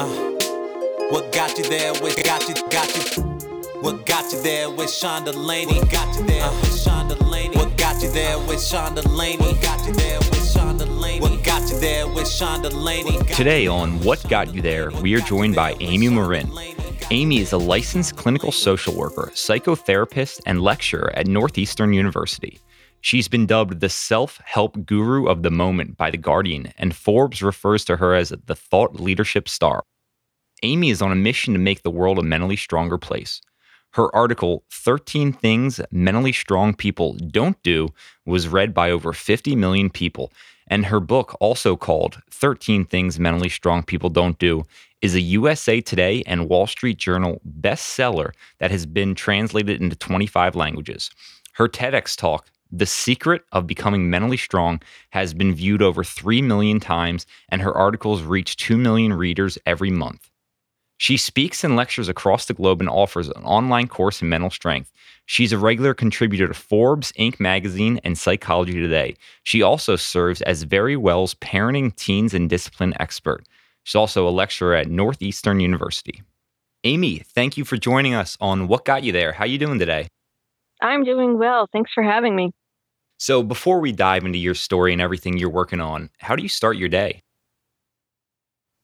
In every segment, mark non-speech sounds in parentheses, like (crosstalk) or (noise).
Uh, what got you there? What got you? Got you? What got you there with Sean Delaney? What got you there with Sean Delaney? What got you there with Sean Delaney? What got you there with Sean Delaney? What got you there with Sean Delaney? Today on What Got You There, we are joined by Amy Morin. Amy is a licensed clinical social worker, psychotherapist, and lecturer at Northeastern University. She's been dubbed the self help guru of the moment by The Guardian, and Forbes refers to her as the thought leadership star. Amy is on a mission to make the world a mentally stronger place. Her article, 13 Things Mentally Strong People Don't Do, was read by over 50 million people. And her book, also called 13 Things Mentally Strong People Don't Do, is a USA Today and Wall Street Journal bestseller that has been translated into 25 languages. Her TEDx talk, The Secret of Becoming Mentally Strong, has been viewed over 3 million times, and her articles reach 2 million readers every month. She speaks and lectures across the globe and offers an online course in mental strength. She's a regular contributor to Forbes, Inc. magazine, and Psychology Today. She also serves as Verywell's parenting, teens, and discipline expert. She's also a lecturer at Northeastern University. Amy, thank you for joining us on What Got You There. How are you doing today? I'm doing well. Thanks for having me. So, before we dive into your story and everything you're working on, how do you start your day?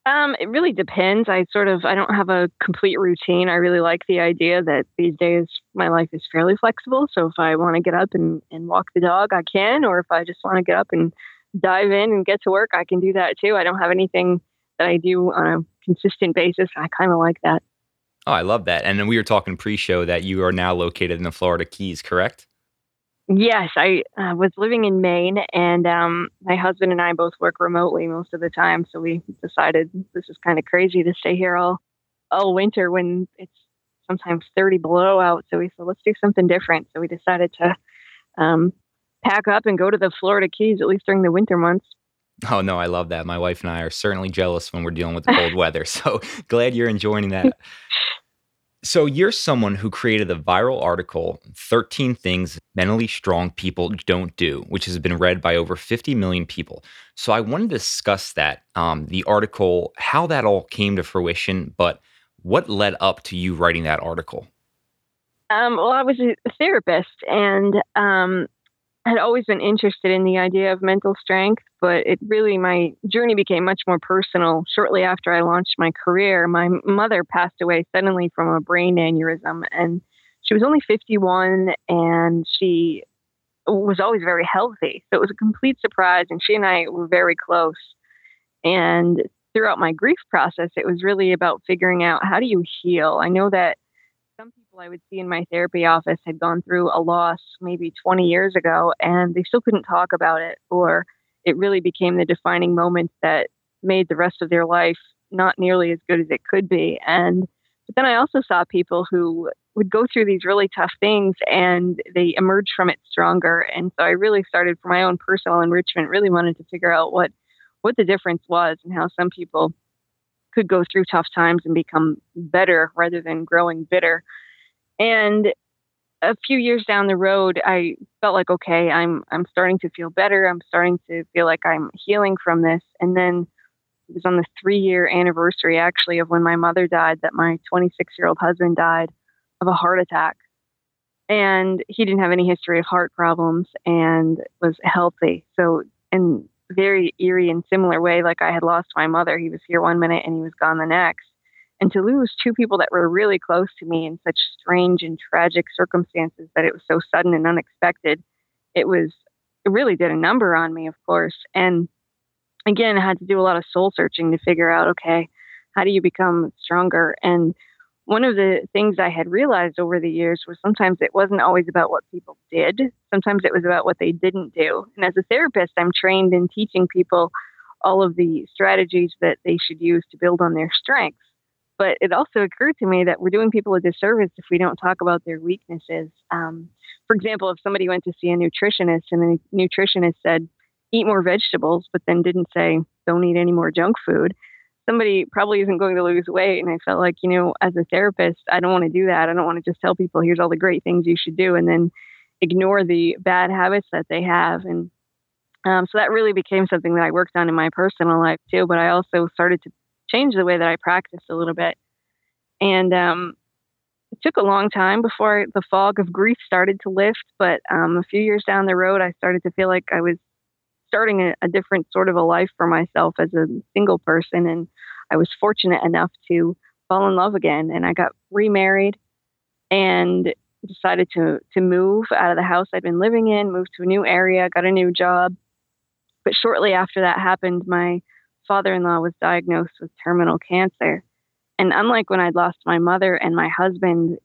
Um, it really depends. I sort of I don't have a complete routine. I really like the idea that these days my life is fairly flexible. So if I want to get up and, and walk the dog, I can, or if I just want to get up and dive in and get to work, I can do that too. I don't have anything that I do on a consistent basis. I kind of like that. Oh, I love that. And then we were talking pre-show that you are now located in the Florida Keys, correct? Yes, I uh, was living in Maine, and um, my husband and I both work remotely most of the time. So we decided this is kind of crazy to stay here all all winter when it's sometimes 30 below out. So we said, let's do something different. So we decided to um, pack up and go to the Florida Keys at least during the winter months. Oh no, I love that. My wife and I are certainly jealous when we're dealing with the cold (laughs) weather. So (laughs) glad you're enjoying that. (laughs) So, you're someone who created the viral article, 13 Things Mentally Strong People Don't Do, which has been read by over 50 million people. So, I want to discuss that, um, the article, how that all came to fruition, but what led up to you writing that article? Um, well, I was a therapist, and um, had always been interested in the idea of mental strength, but it really, my journey became much more personal shortly after I launched my career. My mother passed away suddenly from a brain aneurysm, and she was only 51 and she was always very healthy. So it was a complete surprise, and she and I were very close. And throughout my grief process, it was really about figuring out how do you heal? I know that people I would see in my therapy office had gone through a loss maybe 20 years ago and they still couldn't talk about it, or it really became the defining moment that made the rest of their life not nearly as good as it could be. And but then I also saw people who would go through these really tough things and they emerged from it stronger. And so I really started for my own personal enrichment, really wanted to figure out what what the difference was and how some people could go through tough times and become better rather than growing bitter. And a few years down the road, I felt like, okay, I'm I'm starting to feel better. I'm starting to feel like I'm healing from this. And then it was on the three year anniversary, actually, of when my mother died, that my 26 year old husband died of a heart attack. And he didn't have any history of heart problems and was healthy. So, in very eerie and similar way, like I had lost my mother, he was here one minute and he was gone the next. And to lose two people that were really close to me in such strange and tragic circumstances that it was so sudden and unexpected it was it really did a number on me of course. And again i had to do a lot of soul searching to figure out okay how do you become stronger? And one of the things i had realized over the years was sometimes it wasn't always about what people did. Sometimes it was about what they didn't do. And as a therapist i'm trained in teaching people all of the strategies that they should use to build on their strengths. But it also occurred to me that we're doing people a disservice if we don't talk about their weaknesses. Um, for example, if somebody went to see a nutritionist and the nutritionist said, eat more vegetables, but then didn't say, don't eat any more junk food, somebody probably isn't going to lose weight. And I felt like, you know, as a therapist, I don't want to do that. I don't want to just tell people, here's all the great things you should do, and then ignore the bad habits that they have. And um, so that really became something that I worked on in my personal life too. But I also started to change the way that I practiced a little bit. And um, it took a long time before the fog of grief started to lift. But um, a few years down the road, I started to feel like I was starting a, a different sort of a life for myself as a single person. And I was fortunate enough to fall in love again. And I got remarried and decided to to move out of the house I'd been living in, moved to a new area, got a new job. But shortly after that happened, my father-in-law was diagnosed with terminal cancer. And unlike when I'd lost my mother and my husband,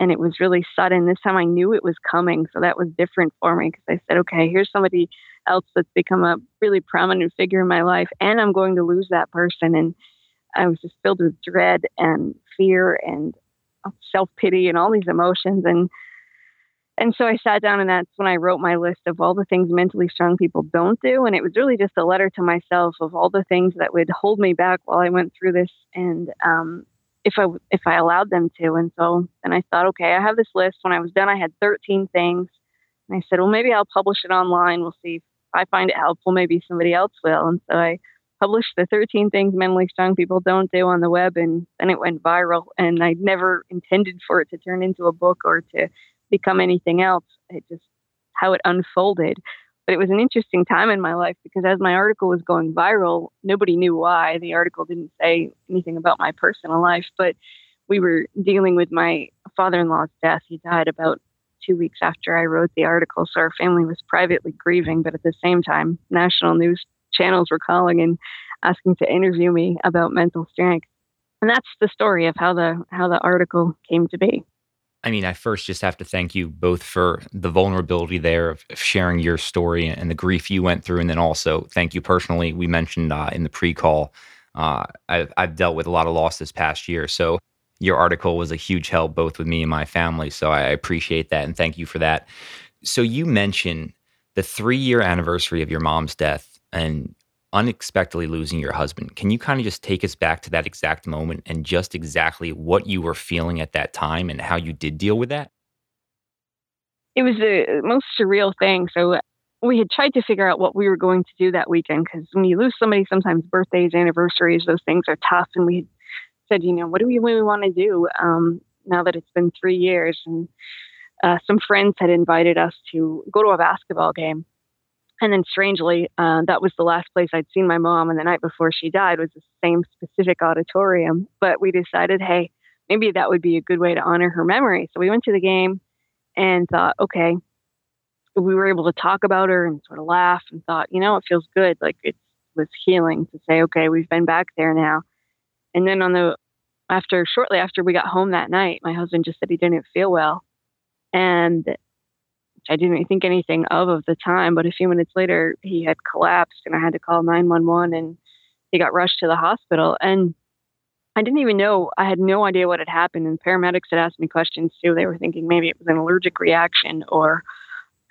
and it was really sudden, this time I knew it was coming. So that was different for me because I said, okay, here's somebody else that's become a really prominent figure in my life, and I'm going to lose that person. And I was just filled with dread and fear and self pity and all these emotions. And and so I sat down and that's when I wrote my list of all the things mentally strong people don't do. And it was really just a letter to myself of all the things that would hold me back while I went through this. And um, if I, if I allowed them to. And so then I thought, okay, I have this list. When I was done, I had 13 things. And I said, well, maybe I'll publish it online. We'll see I find it helpful. Maybe somebody else will. And so I published the 13 things mentally strong people don't do on the web and then it went viral and i never intended for it to turn into a book or to become anything else it just how it unfolded but it was an interesting time in my life because as my article was going viral nobody knew why the article didn't say anything about my personal life but we were dealing with my father-in-law's death he died about two weeks after i wrote the article so our family was privately grieving but at the same time national news channels were calling and asking to interview me about mental strength. And that's the story of how the how the article came to be. I mean, I first just have to thank you both for the vulnerability there of sharing your story and the grief you went through, and then also thank you personally. We mentioned uh, in the pre-call, uh, I've, I've dealt with a lot of loss this past year, so your article was a huge help both with me and my family. So I appreciate that and thank you for that. So you mentioned the three-year anniversary of your mom's death and unexpectedly losing your husband. Can you kind of just take us back to that exact moment and just exactly what you were feeling at that time and how you did deal with that? It was the uh, most surreal thing. So uh, we had tried to figure out what we were going to do that weekend because when you lose somebody, sometimes birthdays, anniversaries, those things are tough. And we said, you know, what do we really want to do um, now that it's been three years? And uh, some friends had invited us to go to a basketball game and then strangely, uh, that was the last place I'd seen my mom. And the night before she died was the same specific auditorium. But we decided, hey, maybe that would be a good way to honor her memory. So we went to the game and thought, okay, we were able to talk about her and sort of laugh and thought, you know, it feels good. Like it was healing to say, okay, we've been back there now. And then on the after shortly after we got home that night, my husband just said he didn't feel well. And I didn't think anything of at the time. But a few minutes later, he had collapsed, and I had to call 911, and he got rushed to the hospital. And I didn't even know. I had no idea what had happened. And paramedics had asked me questions too. They were thinking maybe it was an allergic reaction, or,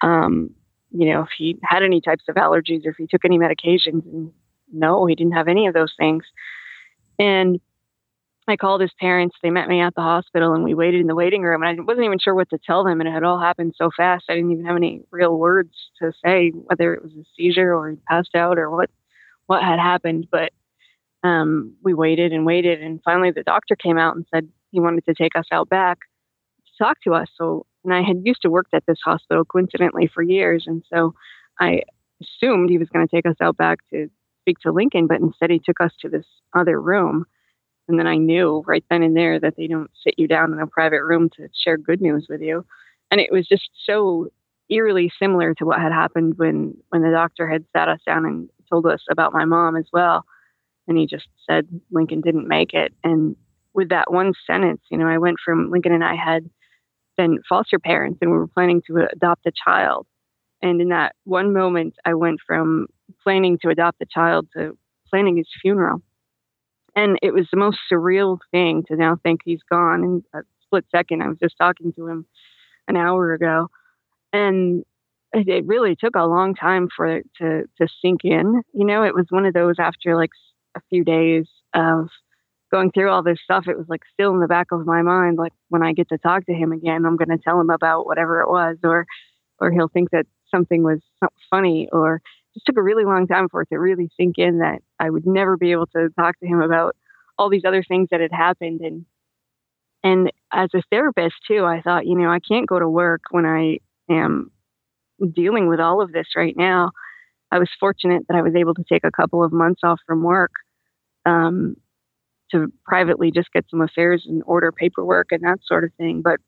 um, you know, if he had any types of allergies, or if he took any medications. And no, he didn't have any of those things. And I called his parents. They met me at the hospital and we waited in the waiting room. And I wasn't even sure what to tell them. And it had all happened so fast. I didn't even have any real words to say whether it was a seizure or he passed out or what, what had happened. But um, we waited and waited. And finally, the doctor came out and said he wanted to take us out back to talk to us. So, and I had used to work at this hospital coincidentally for years. And so I assumed he was going to take us out back to speak to Lincoln, but instead he took us to this other room and then I knew right then and there that they don't sit you down in a private room to share good news with you. And it was just so eerily similar to what had happened when, when the doctor had sat us down and told us about my mom as well. And he just said Lincoln didn't make it. And with that one sentence, you know, I went from Lincoln and I had been foster parents and we were planning to adopt a child. And in that one moment, I went from planning to adopt a child to planning his funeral. And it was the most surreal thing to now think he's gone in a split second. I was just talking to him an hour ago. And it really took a long time for it to, to sink in. You know, it was one of those after like a few days of going through all this stuff, it was like still in the back of my mind. Like when I get to talk to him again, I'm going to tell him about whatever it was, or, or he'll think that something was funny, or just took a really long time for it to really sink in that I would never be able to talk to him about all these other things that had happened. And and as a therapist too i thought you know i can't go to work when i am dealing with all of this right now. I was fortunate that i was able to take a couple of months off from work um, to privately just get some affairs and order paperwork and that sort of thing. But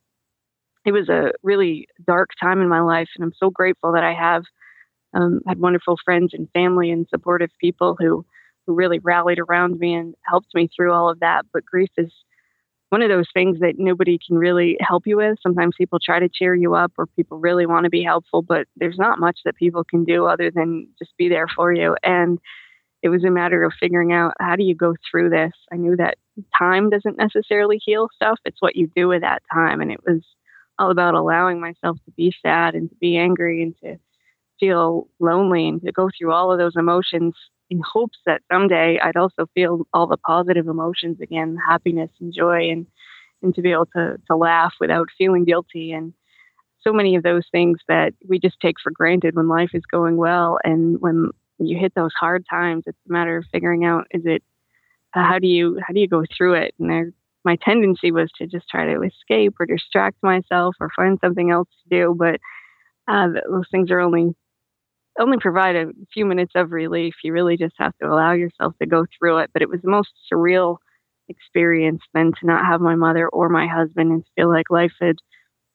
it was a really dark time in my life and i'm so grateful that i have um, had wonderful friends and family and supportive people who who really rallied around me and helped me through all of that. But grief is one of those things that nobody can really help you with. Sometimes people try to cheer you up or people really want to be helpful, but there's not much that people can do other than just be there for you. And it was a matter of figuring out how do you go through this. I knew that time doesn't necessarily heal stuff, it's what you do with that time. And it was all about allowing myself to be sad and to be angry and to feel lonely and to go through all of those emotions in hopes that someday I'd also feel all the positive emotions again, happiness and joy and and to be able to to laugh without feeling guilty. And so many of those things that we just take for granted when life is going well and when you hit those hard times it's a matter of figuring out is it uh, how do you how do you go through it? And there, my tendency was to just try to escape or distract myself or find something else to do but uh, those things are only only provide a few minutes of relief. You really just have to allow yourself to go through it. But it was the most surreal experience than to not have my mother or my husband and feel like life had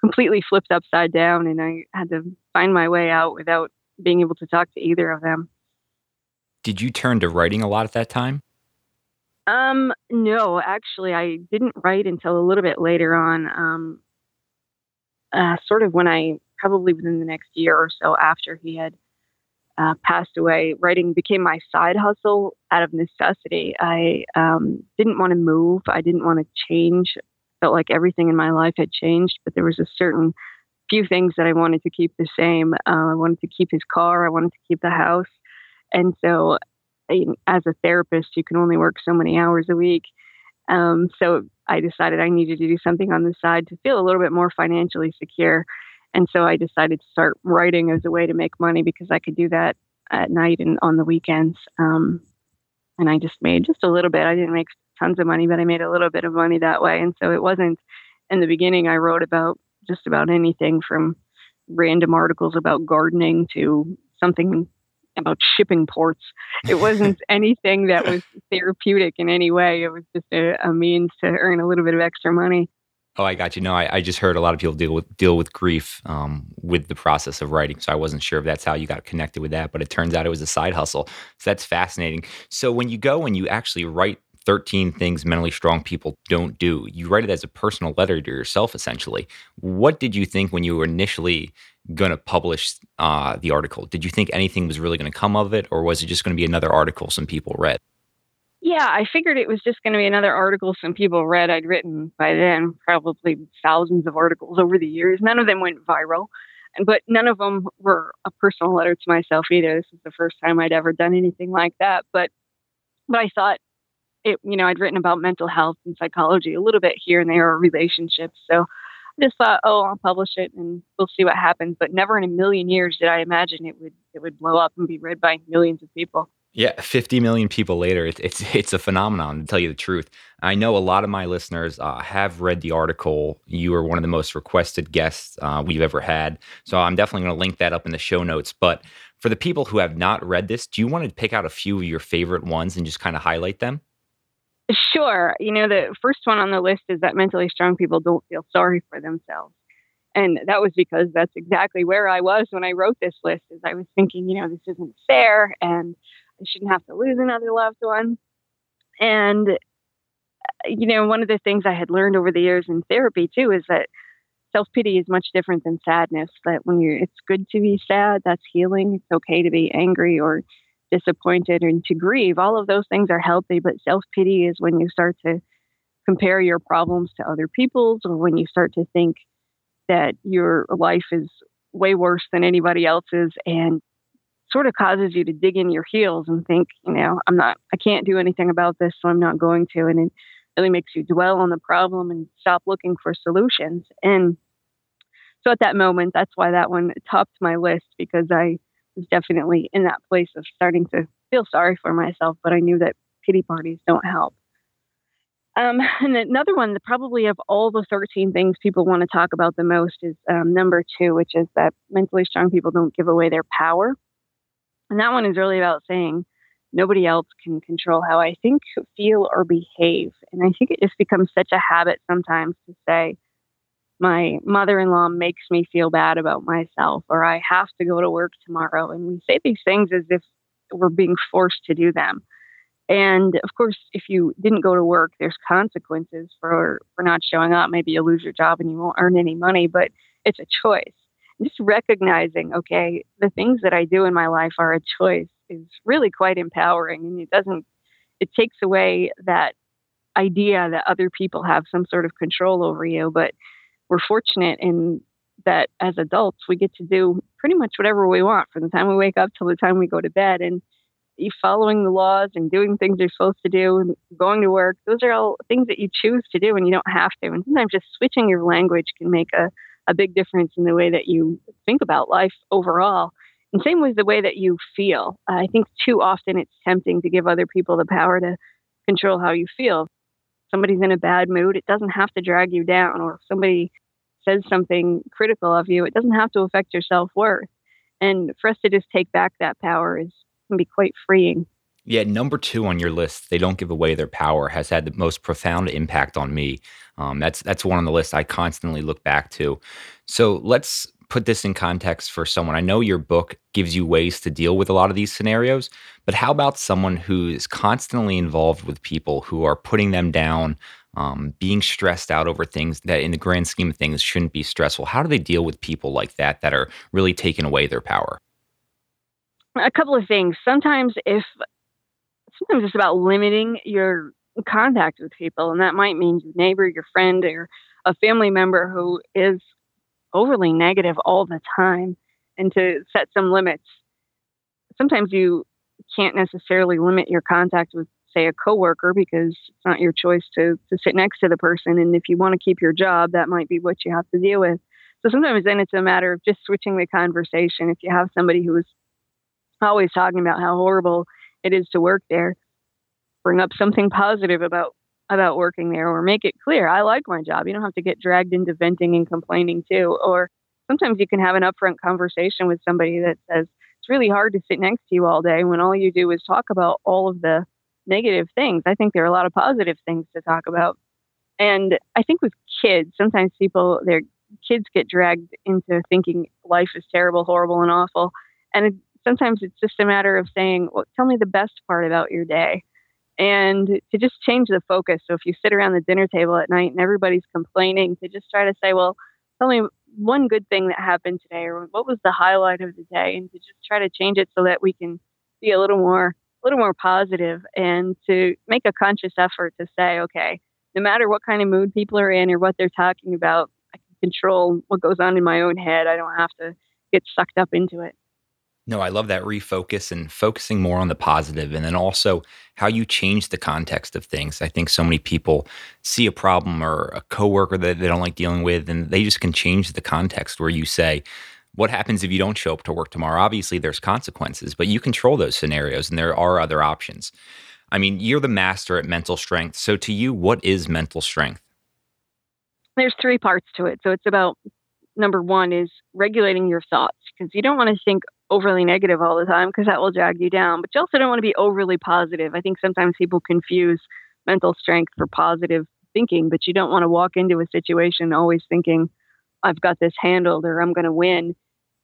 completely flipped upside down and I had to find my way out without being able to talk to either of them. Did you turn to writing a lot at that time? Um, no, actually, I didn't write until a little bit later on. Um, uh, sort of when I probably within the next year or so after he had uh, passed away, writing became my side hustle out of necessity. I um, didn't want to move. I didn't want to change. Felt like everything in my life had changed, but there was a certain few things that I wanted to keep the same. Uh, I wanted to keep his car. I wanted to keep the house. And so, I, as a therapist, you can only work so many hours a week. Um, so I decided I needed to do something on the side to feel a little bit more financially secure. And so I decided to start writing as a way to make money because I could do that at night and on the weekends. Um, and I just made just a little bit. I didn't make tons of money, but I made a little bit of money that way. And so it wasn't in the beginning, I wrote about just about anything from random articles about gardening to something about shipping ports. It wasn't (laughs) anything that was therapeutic in any way. It was just a, a means to earn a little bit of extra money. Oh, I got you. No, I, I just heard a lot of people deal with deal with grief um, with the process of writing. So I wasn't sure if that's how you got connected with that, but it turns out it was a side hustle. So that's fascinating. So when you go and you actually write 13 things mentally strong people don't do, you write it as a personal letter to yourself, essentially. What did you think when you were initially going to publish uh, the article? Did you think anything was really going to come of it, or was it just going to be another article some people read? Yeah, I figured it was just going to be another article some people read. I'd written by then probably thousands of articles over the years. None of them went viral, but none of them were a personal letter to myself either. This is the first time I'd ever done anything like that. But but I thought it, you know, I'd written about mental health and psychology a little bit here and there, or relationships. So I just thought, oh, I'll publish it and we'll see what happens. But never in a million years did I imagine it would it would blow up and be read by millions of people. Yeah, 50 million people later, it's it's, (laughs) it's a phenomenon to tell you the truth. I know a lot of my listeners uh, have read the article. You are one of the most requested guests uh, we've ever had, so I'm definitely going to link that up in the show notes. But for the people who have not read this, do you want to pick out a few of your favorite ones and just kind of highlight them? Sure. You know, the first one on the list is that mentally strong people don't feel sorry for themselves. And that was because that's exactly where I was when I wrote this list. Is I was thinking, you know, this isn't fair, and I shouldn't have to lose another loved one. And, you know, one of the things I had learned over the years in therapy too is that self pity is much different than sadness. That when you're, it's good to be sad, that's healing. It's okay to be angry or disappointed and to grieve. All of those things are healthy, but self pity is when you start to compare your problems to other people's or when you start to think that your life is way worse than anybody else's and sort of causes you to dig in your heels and think, you know, I'm not, I can't do anything about this, so I'm not going to. And it really makes you dwell on the problem and stop looking for solutions. And so at that moment, that's why that one topped my list because I was definitely in that place of starting to feel sorry for myself, but I knew that pity parties don't help. Um, and another one, that probably of all the 13 things people want to talk about the most, is um, number two, which is that mentally strong people don't give away their power. And that one is really about saying nobody else can control how I think, feel, or behave. And I think it just becomes such a habit sometimes to say, my mother in law makes me feel bad about myself, or I have to go to work tomorrow. And we say these things as if we're being forced to do them. And of course, if you didn't go to work, there's consequences for, for not showing up. Maybe you lose your job and you won't earn any money, but it's a choice. Just recognizing, okay, the things that I do in my life are a choice is really quite empowering. And it doesn't, it takes away that idea that other people have some sort of control over you. But we're fortunate in that as adults, we get to do pretty much whatever we want from the time we wake up till the time we go to bed. And following the laws and doing things you're supposed to do and going to work, those are all things that you choose to do and you don't have to. And sometimes just switching your language can make a, a big difference in the way that you think about life overall. And same with the way that you feel. I think too often it's tempting to give other people the power to control how you feel. Somebody's in a bad mood, it doesn't have to drag you down. Or if somebody says something critical of you, it doesn't have to affect your self worth. And for us to just take back that power is can be quite freeing. Yeah, number two on your list, they don't give away their power, has had the most profound impact on me. Um, that's that's one on the list I constantly look back to. So let's put this in context for someone. I know your book gives you ways to deal with a lot of these scenarios, but how about someone who is constantly involved with people who are putting them down, um, being stressed out over things that, in the grand scheme of things, shouldn't be stressful? How do they deal with people like that that are really taking away their power? a couple of things. Sometimes if sometimes it's about limiting your contact with people, and that might mean your neighbor, your friend, or a family member who is overly negative all the time, and to set some limits. Sometimes you can't necessarily limit your contact with, say, a coworker because it's not your choice to to sit next to the person, and if you want to keep your job, that might be what you have to deal with. So sometimes then it's a matter of just switching the conversation. If you have somebody who is always talking about how horrible it is to work there. Bring up something positive about about working there or make it clear I like my job. You don't have to get dragged into venting and complaining too. Or sometimes you can have an upfront conversation with somebody that says it's really hard to sit next to you all day when all you do is talk about all of the negative things. I think there are a lot of positive things to talk about. And I think with kids, sometimes people their kids get dragged into thinking life is terrible, horrible, and awful. And sometimes it's just a matter of saying, well, tell me the best part about your day. And to just change the focus. So if you sit around the dinner table at night and everybody's complaining, to just try to say, well, tell me one good thing that happened today or what was the highlight of the day? and to just try to change it so that we can be a little more a little more positive and to make a conscious effort to say okay no matter what kind of mood people are in or what they're talking about i can control what goes on in my own head. I don't have to get sucked up into it no, I love that refocus and focusing more on the positive and then also how you change the context of things. I think so many people see a problem or a coworker that they don't like dealing with and they just can change the context where you say, what happens if you don't show up to work tomorrow? Obviously, there's consequences, but you control those scenarios and there are other options. I mean, you're the master at mental strength. So, to you, what is mental strength? There's three parts to it. So, it's about number one is regulating your thoughts because you don't want to think overly negative all the time because that will drag you down. But you also don't want to be overly positive. I think sometimes people confuse mental strength for positive thinking, but you don't want to walk into a situation always thinking, I've got this handled or I'm going to win.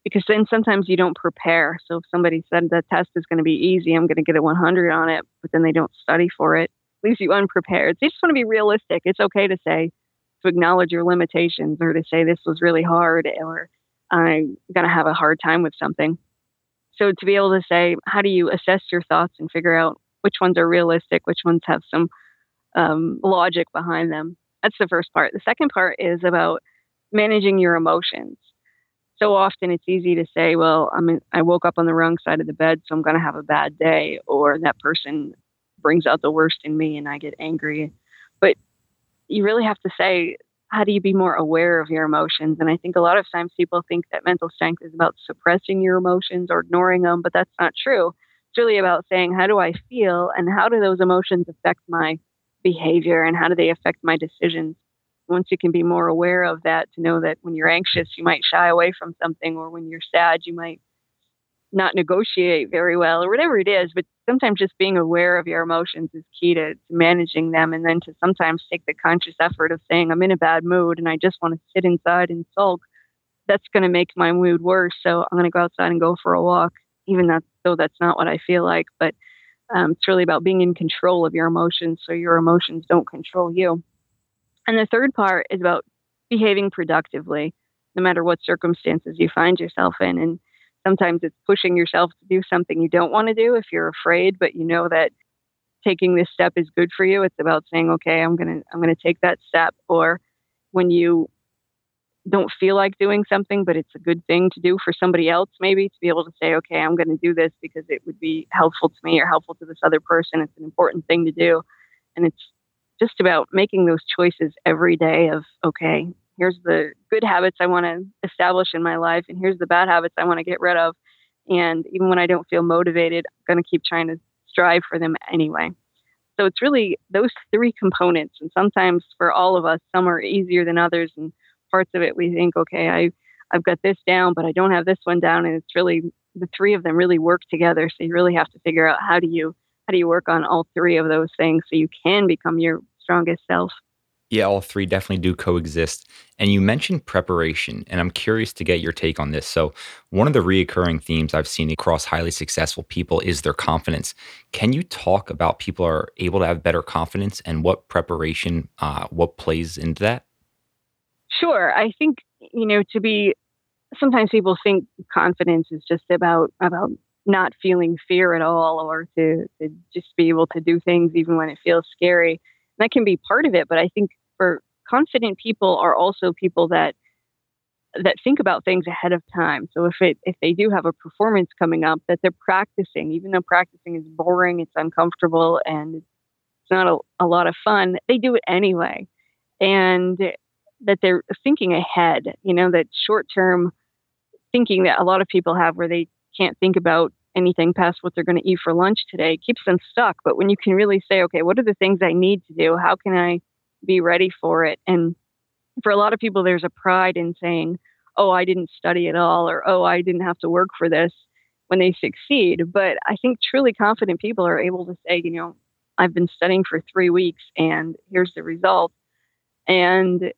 Because then sometimes you don't prepare. So if somebody said the test is going to be easy, I'm going to get a 100 on it, but then they don't study for it, leaves you unprepared. So you just want to be realistic. It's okay to say, to acknowledge your limitations or to say this was really hard or I'm going to have a hard time with something so to be able to say, how do you assess your thoughts and figure out which ones are realistic, which ones have some um, logic behind them? That's the first part. The second part is about managing your emotions. So often it's easy to say, well, I mean, I woke up on the wrong side of the bed, so I'm going to have a bad day, or that person brings out the worst in me and I get angry. But you really have to say, how do you be more aware of your emotions? And I think a lot of times people think that mental strength is about suppressing your emotions or ignoring them, but that's not true. It's really about saying, how do I feel and how do those emotions affect my behavior and how do they affect my decisions? Once you can be more aware of that, to know that when you're anxious, you might shy away from something, or when you're sad, you might not negotiate very well, or whatever it is. But sometimes just being aware of your emotions is key to, to managing them, and then to sometimes take the conscious effort of saying, I'm in a bad mood and I just want to sit inside and sulk. That's going to make my mood worse. So I'm going to go outside and go for a walk, even that, though that's not what I feel like. But um, it's really about being in control of your emotions so your emotions don't control you. And the third part is about behaving productively, no matter what circumstances you find yourself in. And sometimes it's pushing yourself to do something you don't want to do if you're afraid, but you know that taking this step is good for you. It's about saying, okay, I'm gonna I'm gonna take that step. Or when you don't feel like doing something, but it's a good thing to do for somebody else, maybe to be able to say, okay, I'm going to do this because it would be helpful to me or helpful to this other person. It's an important thing to do. And it's just about making those choices every day of, okay, here's the good habits I want to establish in my life, and here's the bad habits I want to get rid of. And even when I don't feel motivated, I'm going to keep trying to strive for them anyway. So it's really those three components. And sometimes for all of us, some are easier than others. And parts of it we think, okay, I I've got this down, but I don't have this one down, and it's really the three of them really work together. So you really have to figure out how do you how do you work on all three of those things so you can become your strongest self. Yeah, all three definitely do coexist. And you mentioned preparation, and I'm curious to get your take on this. So, one of the reoccurring themes I've seen across highly successful people is their confidence. Can you talk about people are able to have better confidence and what preparation, uh, what plays into that? Sure. I think, you know, to be sometimes people think confidence is just about about not feeling fear at all or to, to just be able to do things even when it feels scary. That can be part of it, but I think for confident people are also people that that think about things ahead of time. So if it if they do have a performance coming up that they're practicing, even though practicing is boring, it's uncomfortable and it's not a, a lot of fun, they do it anyway. And that they're thinking ahead, you know, that short term thinking that a lot of people have where they can't think about anything past what they're going to eat for lunch today keeps them stuck. But when you can really say, okay, what are the things I need to do? How can I be ready for it? And for a lot of people, there's a pride in saying, oh, I didn't study at all, or oh, I didn't have to work for this when they succeed. But I think truly confident people are able to say, you know, I've been studying for three weeks and here's the result. And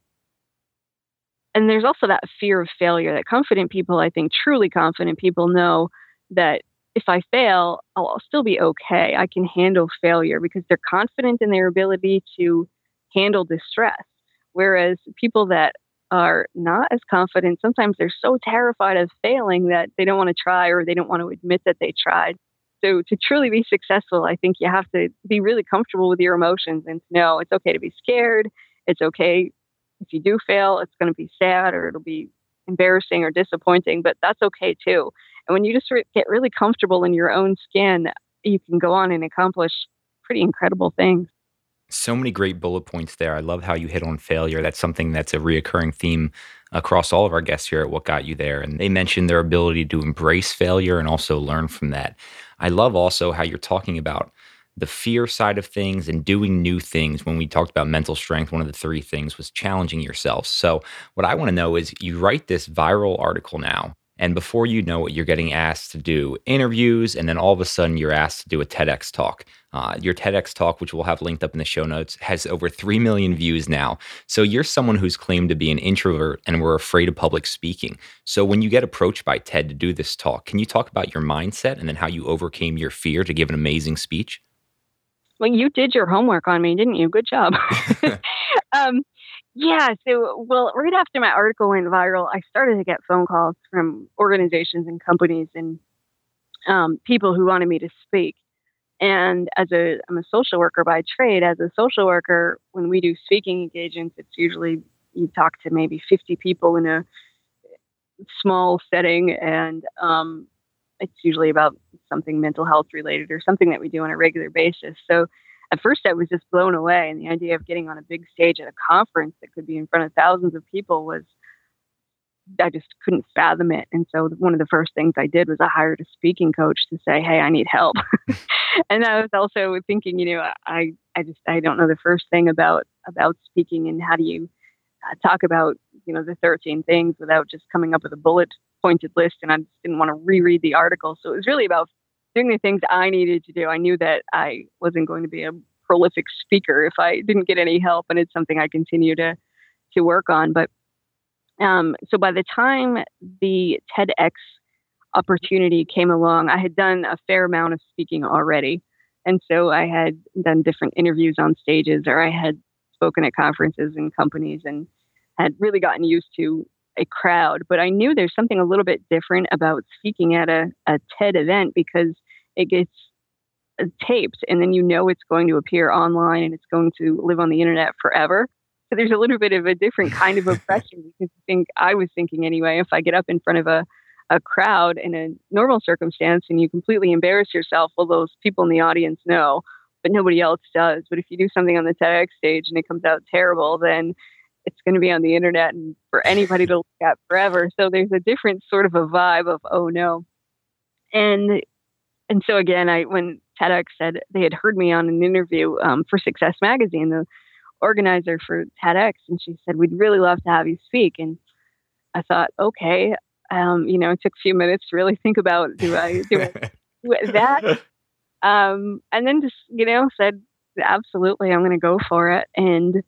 and there's also that fear of failure that confident people, I think, truly confident people know that if I fail, I'll, I'll still be okay. I can handle failure because they're confident in their ability to handle distress. Whereas people that are not as confident, sometimes they're so terrified of failing that they don't want to try or they don't want to admit that they tried. So to truly be successful, I think you have to be really comfortable with your emotions and know it's okay to be scared. It's okay if you do fail, it's going to be sad or it'll be embarrassing or disappointing, but that's okay too. And when you just re- get really comfortable in your own skin, you can go on and accomplish pretty incredible things. So many great bullet points there. I love how you hit on failure. That's something that's a reoccurring theme across all of our guests here at What Got You There. And they mentioned their ability to embrace failure and also learn from that. I love also how you're talking about the fear side of things and doing new things. When we talked about mental strength, one of the three things was challenging yourself. So, what I want to know is you write this viral article now, and before you know it, you're getting asked to do interviews, and then all of a sudden, you're asked to do a TEDx talk. Uh, your TEDx talk, which we'll have linked up in the show notes, has over 3 million views now. So, you're someone who's claimed to be an introvert and we're afraid of public speaking. So, when you get approached by TED to do this talk, can you talk about your mindset and then how you overcame your fear to give an amazing speech? Well, you did your homework on me, didn't you? Good job. (laughs) (laughs) um, yeah. So, well, right after my article went viral, I started to get phone calls from organizations and companies and um, people who wanted me to speak. And as a, I'm a social worker by trade. As a social worker, when we do speaking engagements, it's usually you talk to maybe 50 people in a small setting, and um, it's usually about something mental health related or something that we do on a regular basis. So at first I was just blown away. And the idea of getting on a big stage at a conference that could be in front of thousands of people was, I just couldn't fathom it. And so one of the first things I did was I hired a speaking coach to say, Hey, I need help. (laughs) and I was also thinking, you know, I, I just, I don't know the first thing about, about speaking and how do you uh, talk about, you know, the 13 things without just coming up with a bullet pointed list. And I just didn't want to reread the article. So it was really about doing the things I needed to do. I knew that I wasn't going to be a prolific speaker if I didn't get any help, and it's something I continue to to work on. But um, so by the time the TEDx opportunity came along, I had done a fair amount of speaking already, and so I had done different interviews on stages, or I had spoken at conferences and companies, and had really gotten used to a crowd, but I knew there's something a little bit different about speaking at a, a TED event because it gets uh, taped and then you know it's going to appear online and it's going to live on the internet forever. So there's a little bit of a different kind of (laughs) oppression because I think I was thinking anyway, if I get up in front of a, a crowd in a normal circumstance and you completely embarrass yourself, well, those people in the audience know, but nobody else does. But if you do something on the TEDx stage and it comes out terrible, then it's going to be on the internet and for anybody to look at forever. So there's a different sort of a vibe of oh no, and and so again, I when TEDx said they had heard me on an interview um, for Success Magazine, the organizer for TEDx, and she said we'd really love to have you speak, and I thought okay, um, you know, it took a few minutes to really think about do I do, I, (laughs) do that, um, and then just you know said absolutely, I'm going to go for it, and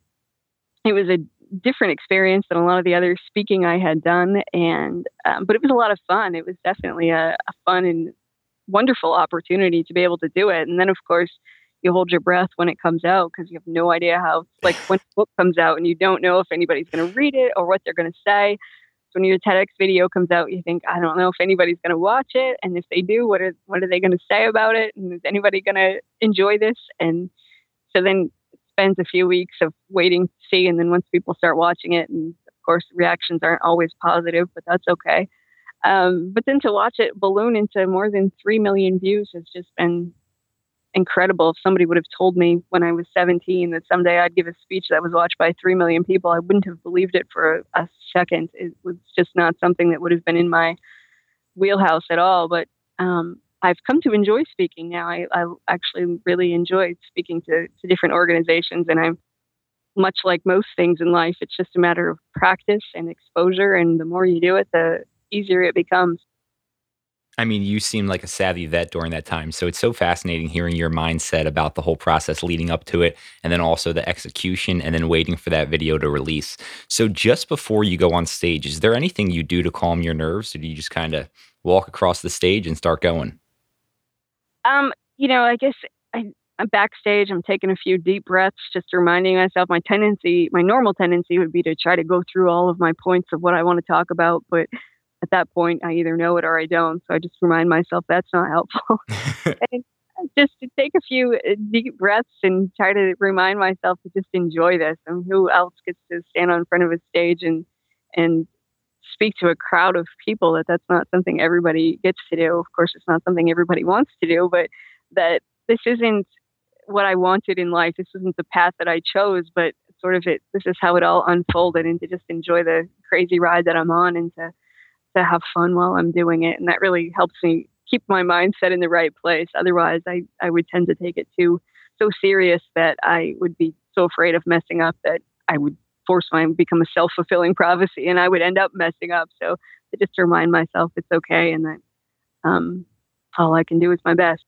it was a different experience than a lot of the other speaking I had done, and um, but it was a lot of fun. It was definitely a, a fun and wonderful opportunity to be able to do it. And then, of course, you hold your breath when it comes out because you have no idea how, like, when a book comes out and you don't know if anybody's going to read it or what they're going to say. So when your TEDx video comes out, you think, I don't know if anybody's going to watch it, and if they do, what are what are they going to say about it, and is anybody going to enjoy this? And so then spends a few weeks of waiting to see, and then once people start watching it, and of course reactions aren't always positive, but that's okay. Um, but then to watch it balloon into more than three million views has just been incredible. If somebody would have told me when I was 17 that someday I'd give a speech that was watched by three million people, I wouldn't have believed it for a, a second. It was just not something that would have been in my wheelhouse at all. But um, I've come to enjoy speaking now. I, I actually really enjoy speaking to, to different organizations, and I'm much like most things in life. It's just a matter of practice and exposure, and the more you do it, the easier it becomes. I mean, you seem like a savvy vet during that time. So it's so fascinating hearing your mindset about the whole process leading up to it, and then also the execution, and then waiting for that video to release. So just before you go on stage, is there anything you do to calm your nerves, or do you just kind of walk across the stage and start going? Um, you know, I guess I, I'm backstage. I'm taking a few deep breaths, just reminding myself. My tendency, my normal tendency, would be to try to go through all of my points of what I want to talk about, but at that point, I either know it or I don't. So I just remind myself that's not helpful. (laughs) (laughs) and just to take a few uh, deep breaths and try to remind myself to just enjoy this. And who else gets to stand on front of a stage and and speak to a crowd of people that that's not something everybody gets to do. Of course, it's not something everybody wants to do, but that this isn't what I wanted in life. This isn't the path that I chose, but sort of it. This is how it all unfolded, and to just enjoy the crazy ride that I'm on, and to to have fun while I'm doing it, and that really helps me keep my mindset in the right place. Otherwise, I I would tend to take it too so serious that I would be so afraid of messing up that I would force my become a self fulfilling prophecy, and I would end up messing up. So I just remind myself it's okay, and that um, all I can do is my best.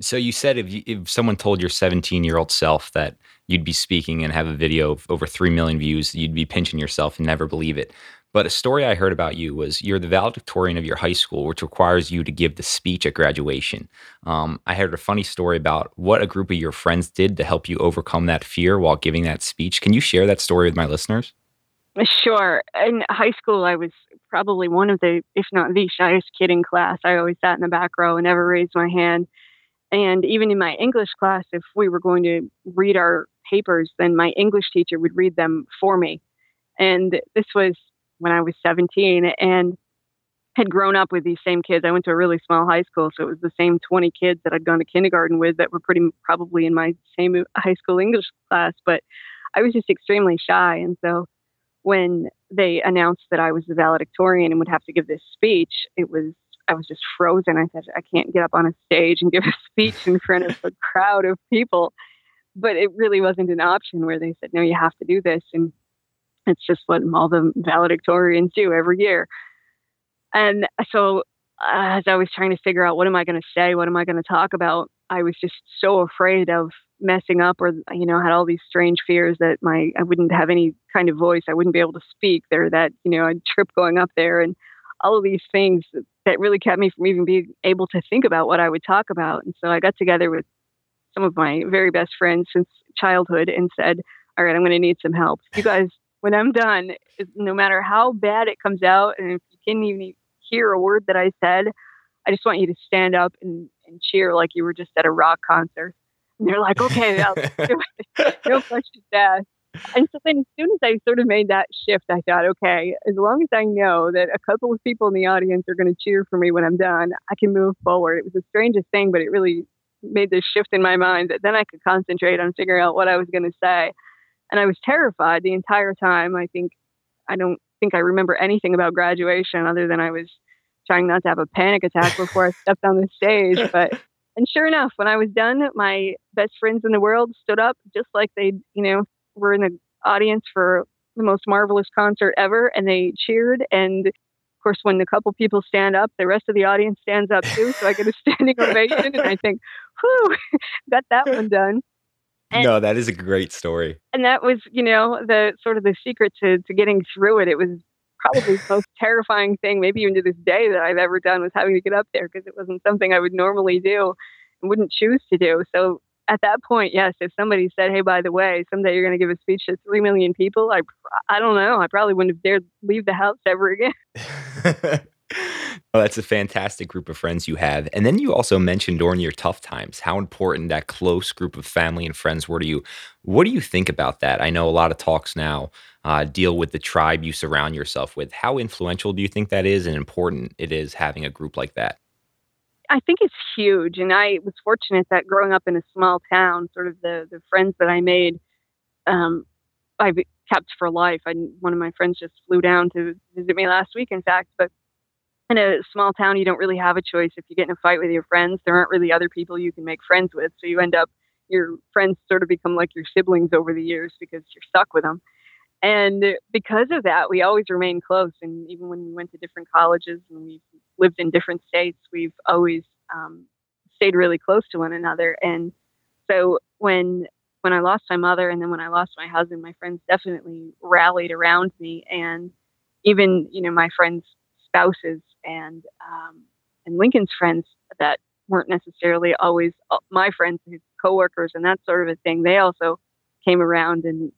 So you said if you, if someone told your 17 year old self that you'd be speaking and have a video of over three million views, you'd be pinching yourself and never believe it. But a story I heard about you was you're the valedictorian of your high school, which requires you to give the speech at graduation. Um, I heard a funny story about what a group of your friends did to help you overcome that fear while giving that speech. Can you share that story with my listeners? Sure. In high school, I was probably one of the, if not the shyest kid in class. I always sat in the back row and never raised my hand. And even in my English class, if we were going to read our papers, then my English teacher would read them for me. And this was when I was 17. And had grown up with these same kids. I went to a really small high school, so it was the same 20 kids that I'd gone to kindergarten with that were pretty probably in my same high school English class. But I was just extremely shy. And so when they announced that I was the valedictorian and would have to give this speech, it was I was just frozen. I said, I can't get up on a stage and give a speech in front of a crowd of people. But it really wasn't an option where they said, no, you have to do this. And it's just what all the valedictorians do every year. And so uh, as I was trying to figure out what am I going to say, what am I going to talk about, I was just so afraid of messing up or you know had all these strange fears that my I wouldn't have any kind of voice. I wouldn't be able to speak. There that you know I'd trip going up there and all of these things that really kept me from even being able to think about what I would talk about. And so I got together with some of my very best friends since childhood and said all right I'm going to need some help. You guys when I'm done no matter how bad it comes out and if you can't even hear a word that I said I just want you to stand up and, and cheer like you were just at a rock concert and they're like, okay, (laughs) no questions asked. And so then, as soon as I sort of made that shift, I thought, okay, as long as I know that a couple of people in the audience are going to cheer for me when I'm done, I can move forward. It was the strangest thing, but it really made this shift in my mind that then I could concentrate on figuring out what I was going to say. And I was terrified the entire time. I think I don't think I remember anything about graduation other than I was trying not to have a panic attack before I (laughs) stepped on the stage. But (laughs) and sure enough, when I was done, my best friends in the world stood up just like they, you know, were in the audience for the most marvelous concert ever and they cheered. And of course, when a couple people stand up, the rest of the audience stands up too. So I get a standing (laughs) ovation and I think, whew, got that one done. And, no, that is a great story. And that was, you know, the sort of the secret to, to getting through it. It was probably the most terrifying thing, maybe even to this day, that I've ever done was having to get up there because it wasn't something I would normally do and wouldn't choose to do. So at that point, yes, if somebody said, "Hey, by the way, someday you're going to give a speech to three million people," I, I don't know, I probably wouldn't have dared leave the house ever again. (laughs) Oh, that's a fantastic group of friends you have. And then you also mentioned during your tough times how important that close group of family and friends were to you. What do you think about that? I know a lot of talks now uh, deal with the tribe you surround yourself with. How influential do you think that is and important it is having a group like that? I think it's huge. And I was fortunate that growing up in a small town, sort of the, the friends that I made, um, I've kept for life. I, one of my friends just flew down to visit me last week, in fact, but in a small town, you don't really have a choice. If you get in a fight with your friends, there aren't really other people you can make friends with. So you end up, your friends sort of become like your siblings over the years because you're stuck with them. And because of that, we always remain close. And even when we went to different colleges and we've lived in different states, we've always um, stayed really close to one another. And so when when I lost my mother and then when I lost my husband, my friends definitely rallied around me. And even you know my friends' spouses and um, and Lincoln's friends that weren't necessarily always uh, my friends, his coworkers, and that sort of a thing. They also came around and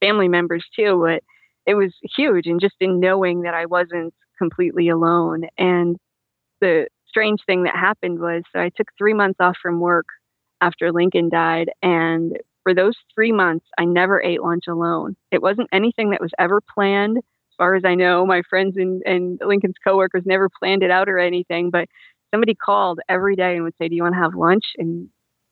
family members too. But it was huge, and just in knowing that I wasn't completely alone. And the strange thing that happened was so I took three months off from work after Lincoln died, and for those three months, I never ate lunch alone. It wasn't anything that was ever planned far as I know, my friends and, and Lincoln's coworkers never planned it out or anything, but somebody called every day and would say, Do you want to have lunch? And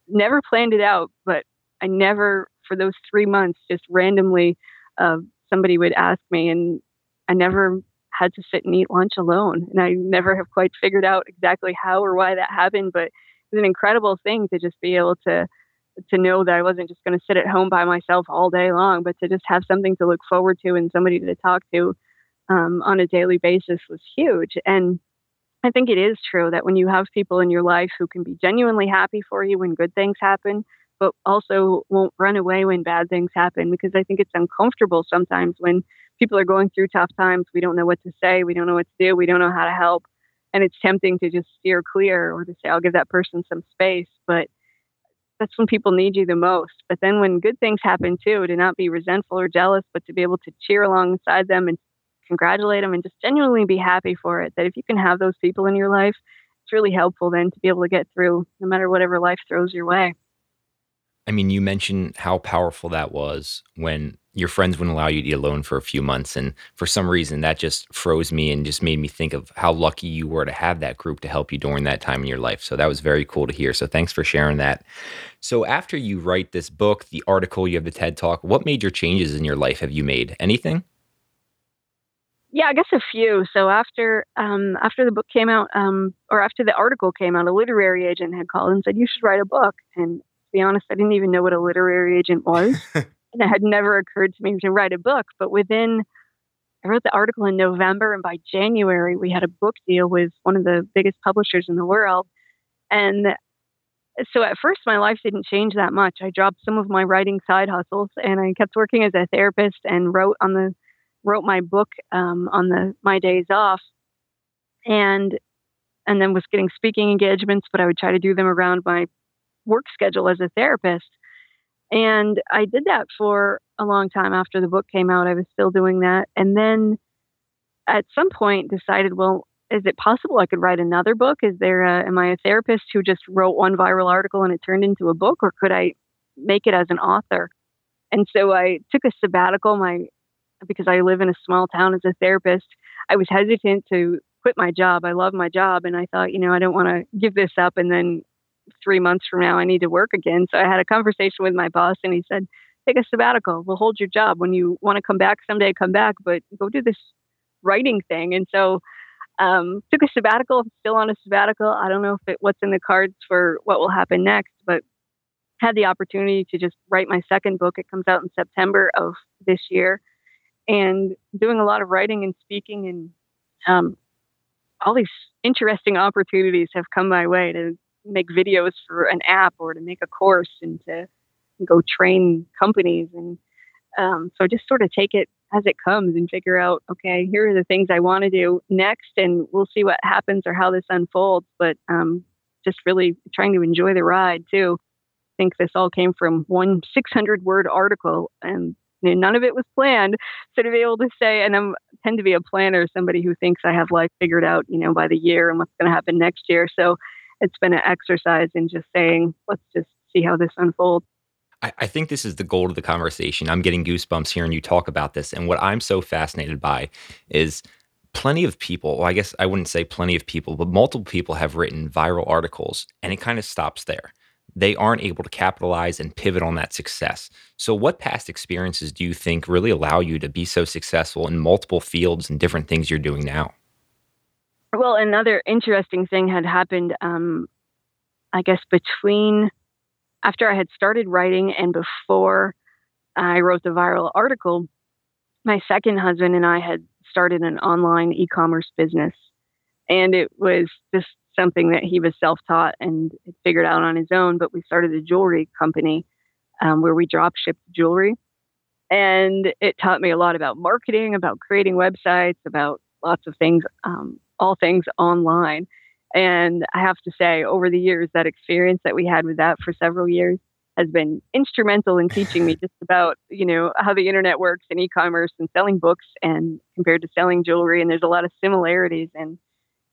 never planned it out, but I never, for those three months, just randomly, uh, somebody would ask me, and I never had to sit and eat lunch alone. And I never have quite figured out exactly how or why that happened, but it was an incredible thing to just be able to to know that I wasn't just going to sit at home by myself all day long, but to just have something to look forward to and somebody to talk to um, on a daily basis was huge. And I think it is true that when you have people in your life who can be genuinely happy for you when good things happen, but also won't run away when bad things happen, because I think it's uncomfortable sometimes when people are going through tough times. We don't know what to say, we don't know what to do, we don't know how to help. And it's tempting to just steer clear or to say, I'll give that person some space. But that's when people need you the most. But then when good things happen too, to not be resentful or jealous, but to be able to cheer alongside them and congratulate them and just genuinely be happy for it. That if you can have those people in your life, it's really helpful then to be able to get through no matter whatever life throws your way. I mean, you mentioned how powerful that was when your friends wouldn't allow you to be alone for a few months. And for some reason, that just froze me and just made me think of how lucky you were to have that group to help you during that time in your life. So that was very cool to hear. So thanks for sharing that. So after you write this book, the article, you have the TED Talk, what major changes in your life have you made? Anything? Yeah, I guess a few. So after um, after the book came out, um, or after the article came out, a literary agent had called and said you should write a book. And be honest, I didn't even know what a literary agent was. (laughs) and it had never occurred to me to write a book. But within, I wrote the article in November, and by January, we had a book deal with one of the biggest publishers in the world. And so at first, my life didn't change that much. I dropped some of my writing side hustles, and I kept working as a therapist and wrote on the wrote my book um, on the my days off, and and then was getting speaking engagements, but I would try to do them around my work schedule as a therapist. And I did that for a long time after the book came out. I was still doing that. And then at some point decided, well, is it possible I could write another book? Is there a, am I a therapist who just wrote one viral article and it turned into a book or could I make it as an author? And so I took a sabbatical my because I live in a small town as a therapist. I was hesitant to quit my job. I love my job and I thought, you know, I don't want to give this up and then three months from now I need to work again. So I had a conversation with my boss and he said, take a sabbatical. We'll hold your job. When you want to come back someday, come back, but go do this writing thing. And so um, took a sabbatical, still on a sabbatical. I don't know if it, what's in the cards for what will happen next, but had the opportunity to just write my second book. It comes out in September of this year and doing a lot of writing and speaking and um, all these interesting opportunities have come my way to make videos for an app or to make a course and to go train companies. And um, so just sort of take it as it comes and figure out, okay, here are the things I want to do next, and we'll see what happens or how this unfolds. But um, just really trying to enjoy the ride too. I think this all came from one 600 word article, and none of it was planned. (laughs) So to be able to say, and I tend to be a planner, somebody who thinks I have life figured out, you know, by the year and what's going to happen next year. So it's been an exercise in just saying, let's just see how this unfolds. I, I think this is the goal of the conversation. I'm getting goosebumps hearing you talk about this. And what I'm so fascinated by is plenty of people, well, I guess I wouldn't say plenty of people, but multiple people have written viral articles and it kind of stops there. They aren't able to capitalize and pivot on that success. So, what past experiences do you think really allow you to be so successful in multiple fields and different things you're doing now? Well, another interesting thing had happened, um, I guess, between after I had started writing and before I wrote the viral article. My second husband and I had started an online e commerce business. And it was just something that he was self taught and figured out on his own. But we started a jewelry company um, where we drop shipped jewelry. And it taught me a lot about marketing, about creating websites, about lots of things um, all things online. And I have to say, over the years, that experience that we had with that for several years has been instrumental in teaching me (laughs) just about, you know, how the internet works and e-commerce and selling books and compared to selling jewelry. And there's a lot of similarities and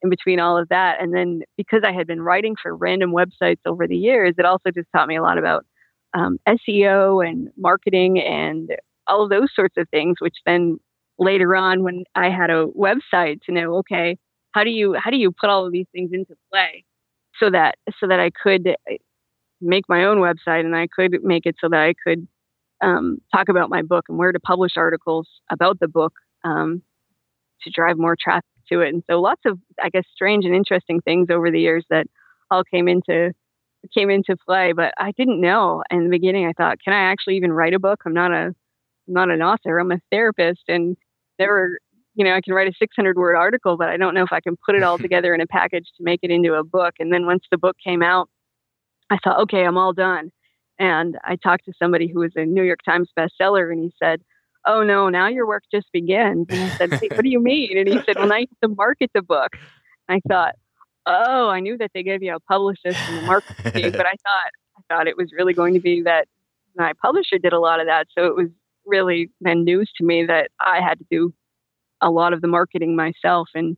in between all of that. And then because I had been writing for random websites over the years, it also just taught me a lot about um, SEO and marketing and all of those sorts of things, which then later on when I had a website to know, okay, how do you how do you put all of these things into play so that so that I could uh, make my own website and I could make it so that I could um, talk about my book and where to publish articles about the book um, to drive more traffic to it. And so lots of I guess strange and interesting things over the years that all came into came into play. But I didn't know in the beginning. I thought, can I actually even write a book? I'm not a I'm not an author. I'm a therapist, and never you know, I can write a 600 word article, but I don't know if I can put it all (laughs) together in a package to make it into a book. And then once the book came out, I thought, okay, I'm all done. And I talked to somebody who was a New York Times bestseller, and he said, Oh no, now your work just begins. And I said, hey, What do you mean? And he said, Well, now you have to market the book. And I thought, Oh, I knew that they gave you a publicist and a marketing, but I (laughs) thought I thought it was really going to be that my publisher did a lot of that. So it was really then news to me that I had to do a lot of the marketing myself and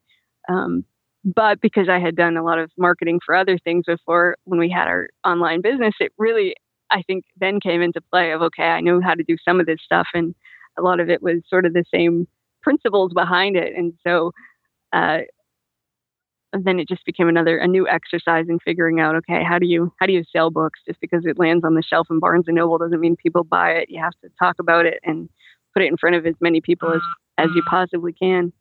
um, but because I had done a lot of marketing for other things before when we had our online business, it really I think then came into play of okay, I know how to do some of this stuff, and a lot of it was sort of the same principles behind it, and so uh, and then it just became another a new exercise in figuring out okay how do you how do you sell books? Just because it lands on the shelf in barnes and noble doesn't mean people buy it you have to talk about it and put it in front of as many people as as you possibly can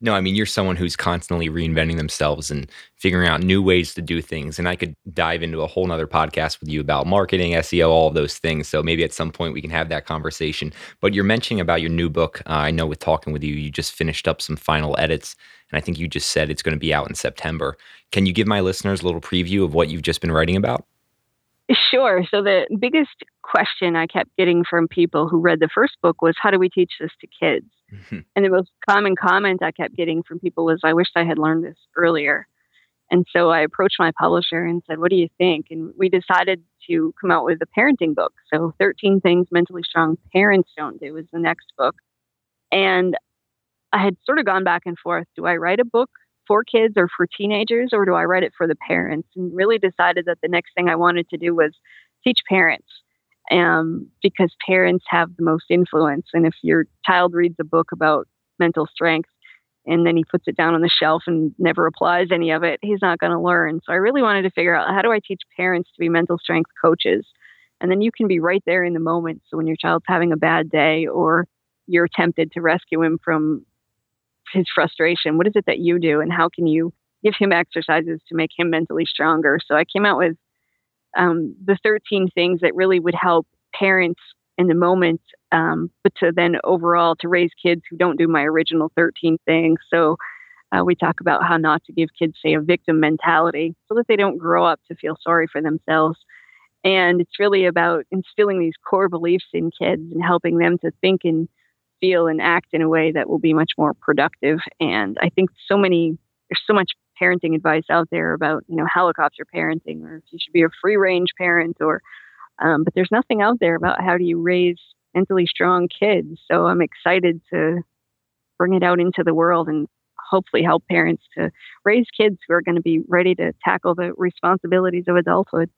no, I mean, you're someone who's constantly reinventing themselves and figuring out new ways to do things. And I could dive into a whole nother podcast with you about marketing, SEO, all of those things. So maybe at some point we can have that conversation. But you're mentioning about your new book. Uh, I know with talking with you, you just finished up some final edits. And I think you just said it's going to be out in September. Can you give my listeners a little preview of what you've just been writing about? Sure. So the biggest question I kept getting from people who read the first book was, how do we teach this to kids? (laughs) And the most common comment I kept getting from people was, I wish I had learned this earlier. And so I approached my publisher and said, What do you think? And we decided to come out with a parenting book. So 13 Things Mentally Strong Parents Don't Do is the next book. And I had sort of gone back and forth. Do I write a book for kids or for teenagers, or do I write it for the parents? And really decided that the next thing I wanted to do was teach parents um, because parents have the most influence. And if your child reads a book about mental strength and then he puts it down on the shelf and never applies any of it, he's not going to learn. So I really wanted to figure out how do I teach parents to be mental strength coaches? And then you can be right there in the moment. So when your child's having a bad day or you're tempted to rescue him from his frustration, what is it that you do and how can you give him exercises to make him mentally stronger? So I came out with um, the 13 things that really would help parents in the moment, um, but to then overall to raise kids who don't do my original 13 things. So uh, we talk about how not to give kids, say, a victim mentality so that they don't grow up to feel sorry for themselves. And it's really about instilling these core beliefs in kids and helping them to think and feel and act in a way that will be much more productive. And I think so many, there's so much parenting advice out there about, you know, helicopter parenting or if you should be a free range parent or, um, but there's nothing out there about how do you raise mentally strong kids. So I'm excited to bring it out into the world and hopefully help parents to raise kids who are going to be ready to tackle the responsibilities of adulthood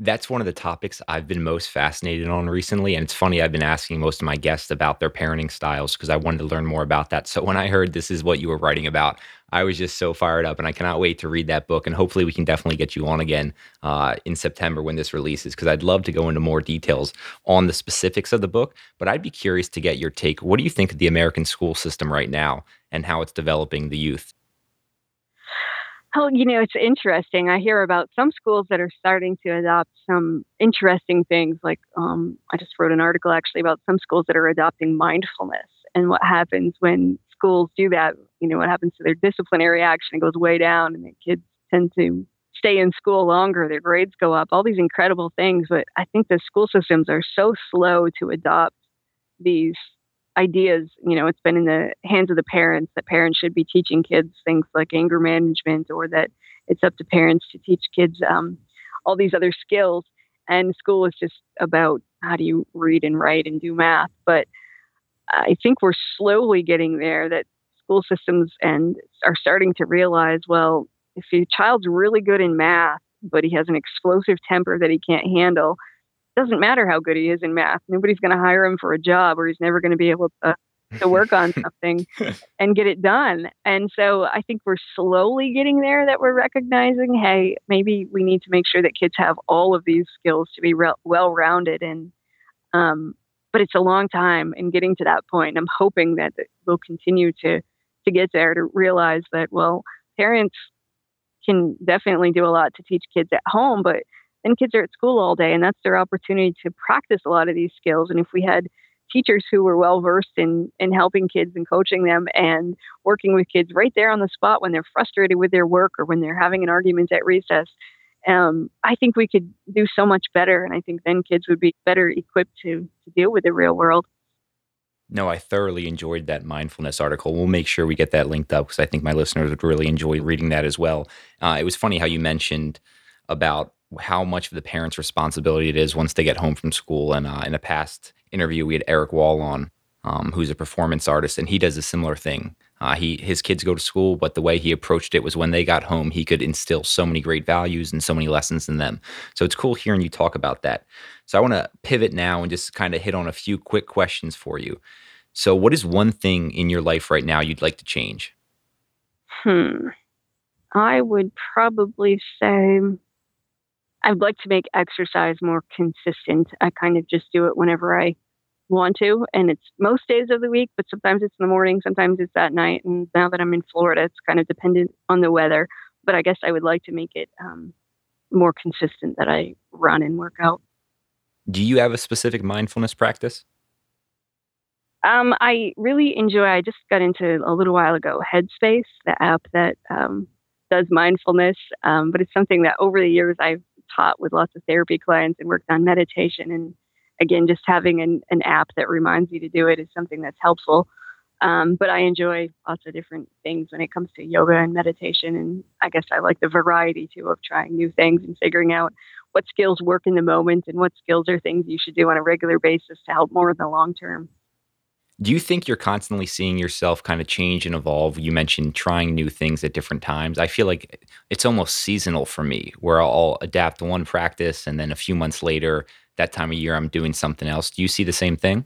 that's one of the topics I've been most fascinated on recently. And it's funny, I've been asking most of my guests about their parenting styles because I wanted to learn more about that. So when I heard this is what you were writing about, I was just so fired up and I cannot wait to read that book. And hopefully, we can definitely get you on again uh, in September when this releases because I'd love to go into more details on the specifics of the book. But I'd be curious to get your take. What do you think of the American school system right now and how it's developing the youth? Oh, you know, it's interesting. I hear about some schools that are starting to adopt some interesting things. Like, um, I just wrote an article actually about some schools that are adopting mindfulness and what happens when schools do that. You know, what happens to their disciplinary action? It goes way down, and the kids tend to stay in school longer. Their grades go up. All these incredible things. But I think the school systems are so slow to adopt these ideas, you know, it's been in the hands of the parents that parents should be teaching kids things like anger management or that it's up to parents to teach kids um, all these other skills. And school is just about how do you read and write and do math. But I think we're slowly getting there that school systems and are starting to realize, well, if your child's really good in math, but he has an explosive temper that he can't handle, doesn't matter how good he is in math. Nobody's going to hire him for a job, or he's never going to be able to to work on (laughs) something and get it done. And so I think we're slowly getting there that we're recognizing, hey, maybe we need to make sure that kids have all of these skills to be re- well rounded. And um, but it's a long time in getting to that point. I'm hoping that we'll continue to to get there to realize that well, parents can definitely do a lot to teach kids at home, but then kids are at school all day and that's their opportunity to practice a lot of these skills and if we had teachers who were well versed in in helping kids and coaching them and working with kids right there on the spot when they're frustrated with their work or when they're having an argument at recess um, I think we could do so much better, and I think then kids would be better equipped to to deal with the real world. No, I thoroughly enjoyed that mindfulness article. We'll make sure we get that linked up because I think my listeners would really enjoy reading that as well. Uh, it was funny how you mentioned about how much of the parents' responsibility it is once they get home from school. And uh, in a past interview, we had Eric Wall on, um, who's a performance artist, and he does a similar thing. Uh, he his kids go to school, but the way he approached it was when they got home, he could instill so many great values and so many lessons in them. So it's cool hearing you talk about that. So I want to pivot now and just kind of hit on a few quick questions for you. So, what is one thing in your life right now you'd like to change? Hmm. I would probably say I'd like to make exercise more consistent. I kind of just do it whenever I want to, and it's most days of the week, but sometimes it's in the morning, sometimes it's at night. And now that I'm in Florida, it's kind of dependent on the weather. But I guess I would like to make it um, more consistent that I run and work out. Do you have a specific mindfulness practice? Um, I really enjoy. I just got into a little while ago Headspace, the app that um, does mindfulness, um, but it's something that over the years I've taught with lots of therapy clients and worked on meditation. And again, just having an, an app that reminds you to do it is something that's helpful. Um, but I enjoy lots of different things when it comes to yoga and meditation. And I guess I like the variety too of trying new things and figuring out what skills work in the moment and what skills are things you should do on a regular basis to help more in the long term. Do you think you're constantly seeing yourself kind of change and evolve? You mentioned trying new things at different times. I feel like it's almost seasonal for me, where I'll adapt one practice and then a few months later, that time of year, I'm doing something else. Do you see the same thing?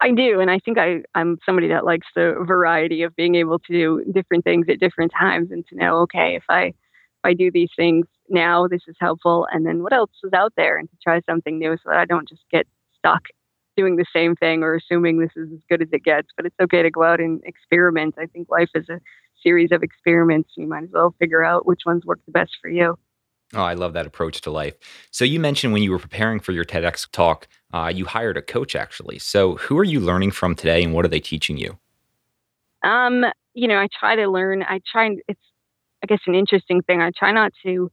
I do, and I think I, I'm somebody that likes the variety of being able to do different things at different times, and to know, okay, if I if I do these things now, this is helpful, and then what else is out there, and to try something new, so that I don't just get stuck doing the same thing or assuming this is as good as it gets. But it's okay to go out and experiment. I think life is a series of experiments. You might as well figure out which ones work the best for you. Oh, I love that approach to life. So you mentioned when you were preparing for your TEDx talk, uh, you hired a coach actually. So who are you learning from today, and what are they teaching you? Um, you know, I try to learn. I try and it's, I guess, an interesting thing. I try not to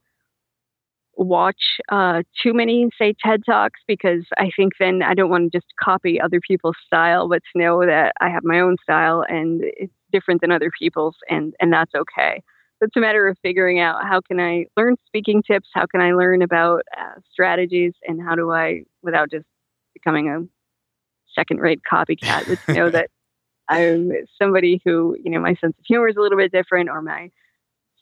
watch uh, too many, say, TED Talks because I think then I don't want to just copy other people's style, but to know that I have my own style and it's different than other people's, and and that's okay. So it's a matter of figuring out how can I learn speaking tips, how can I learn about uh, strategies, and how do I, without just becoming a second-rate copycat, but to know (laughs) that I'm somebody who, you know, my sense of humor is a little bit different, or my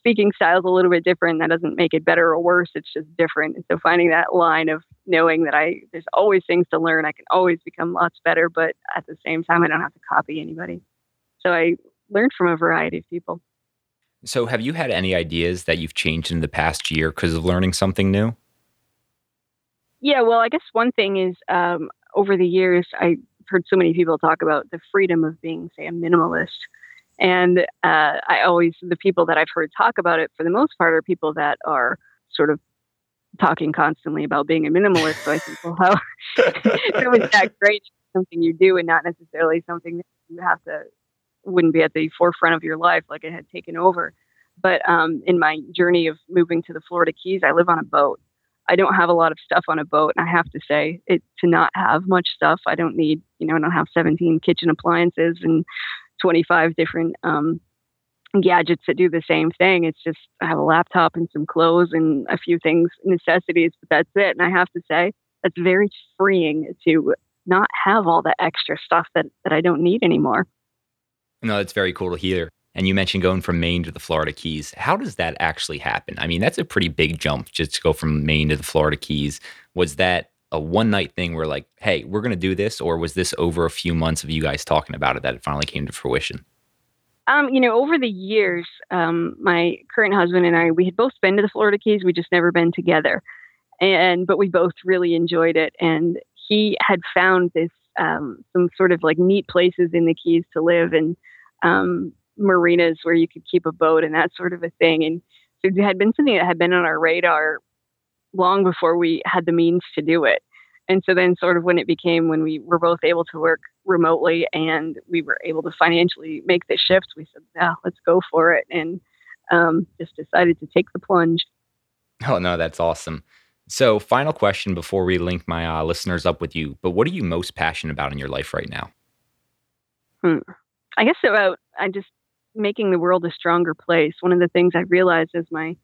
speaking style is a little bit different. That doesn't make it better or worse. It's just different. And so finding that line of knowing that I there's always things to learn. I can always become lots better, but at the same time, I don't have to copy anybody. So I learned from a variety of people. So have you had any ideas that you've changed in the past year because of learning something new? Yeah, well, I guess one thing is um, over the years, I heard so many people talk about the freedom of being, say, a minimalist and uh, I always, the people that I've heard talk about it for the most part are people that are sort of talking constantly about being a minimalist. So I think, well, how (laughs) that great something you do and not necessarily something that you have to, wouldn't be at the forefront of your life like it had taken over. But um, in my journey of moving to the Florida Keys, I live on a boat. I don't have a lot of stuff on a boat. And I have to say, it to not have much stuff, I don't need, you know, I don't have 17 kitchen appliances and 25 different um, gadgets that do the same thing. It's just I have a laptop and some clothes and a few things, necessities, but that's it. And I have to say, that's very freeing to not have all the extra stuff that, that I don't need anymore. No, that's very cool to hear. And you mentioned going from Maine to the Florida Keys. How does that actually happen? I mean, that's a pretty big jump just to go from Maine to the Florida Keys. Was that a one night thing where like, hey, we're going to do this, or was this over a few months of you guys talking about it that it finally came to fruition? Um, you know, over the years, um, my current husband and I, we had both been to the Florida Keys. We just never been together, and but we both really enjoyed it. And he had found this um, some sort of like neat places in the Keys to live and um, marinas where you could keep a boat and that sort of a thing. And so it had been something that had been on our radar long before we had the means to do it. And so then, sort of, when it became when we were both able to work remotely and we were able to financially make the shift, we said, "Yeah, let's go for it," and um, just decided to take the plunge. Oh no, that's awesome. So, final question before we link my uh, listeners up with you. But what are you most passionate about in your life right now? Hmm. I guess about I just making the world a stronger place. One of the things I realized as my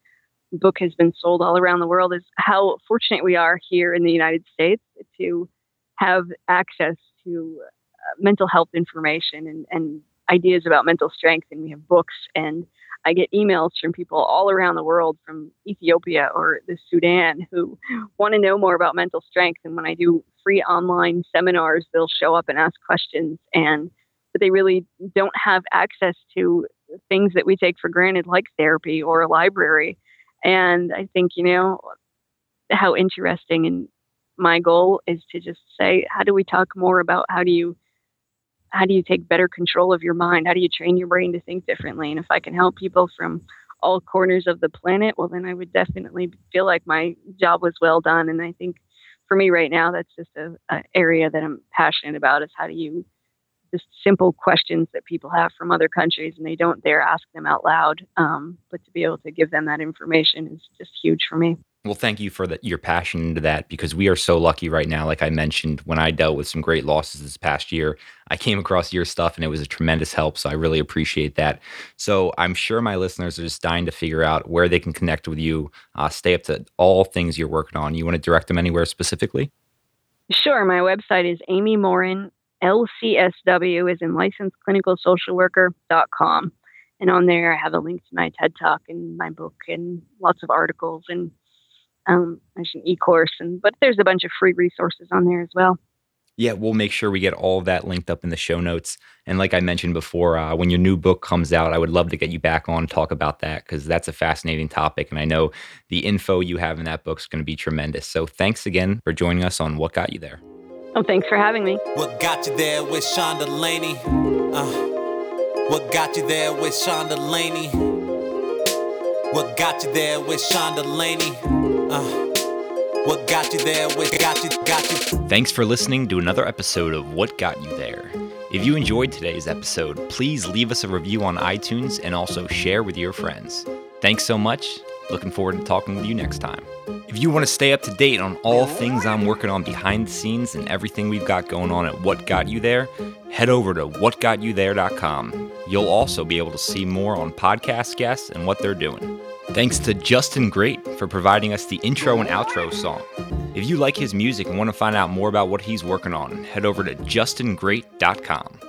book has been sold all around the world is how fortunate we are here in the United States to have access to uh, mental health information and, and ideas about mental strength, and we have books and I get emails from people all around the world, from Ethiopia or the Sudan, who want to know more about mental strength. And when I do free online seminars, they'll show up and ask questions, and but they really don't have access to things that we take for granted, like therapy or a library. And I think you know how interesting and my goal is to just say, how do we talk more about how do you how do you take better control of your mind? How do you train your brain to think differently? And if I can help people from all corners of the planet, well, then I would definitely feel like my job was well done. And I think for me right now, that's just a, a area that I'm passionate about is how do you just simple questions that people have from other countries and they don't dare ask them out loud. Um, but to be able to give them that information is just huge for me. Well, thank you for the, your passion into that because we are so lucky right now. Like I mentioned, when I dealt with some great losses this past year, I came across your stuff and it was a tremendous help. So I really appreciate that. So I'm sure my listeners are just dying to figure out where they can connect with you, uh, stay up to all things you're working on. You want to direct them anywhere specifically? Sure. My website is Amy Morin, LCSW, is in licensed clinical social worker.com. And on there, I have a link to my TED Talk and my book and lots of articles and um, an e-course, and but there's a bunch of free resources on there as well. Yeah, we'll make sure we get all of that linked up in the show notes. And like I mentioned before, uh, when your new book comes out, I would love to get you back on talk about that because that's a fascinating topic. And I know the info you have in that book is going to be tremendous. So thanks again for joining us on What Got You There. Oh, thanks for having me. What got you there with Sean Delaney? Uh, what got you there with Sean Delaney? What got you there with Sean Delaney? Uh, what got you there? What got you? Got you? Thanks for listening to another episode of What Got You There. If you enjoyed today's episode, please leave us a review on iTunes and also share with your friends. Thanks so much. Looking forward to talking with you next time. If you want to stay up to date on all things I'm working on behind the scenes and everything we've got going on at What Got You There, head over to whatgotyouthere.com. You'll also be able to see more on podcast guests and what they're doing. Thanks to Justin Great for providing us the intro and outro song. If you like his music and want to find out more about what he's working on, head over to justingreat.com.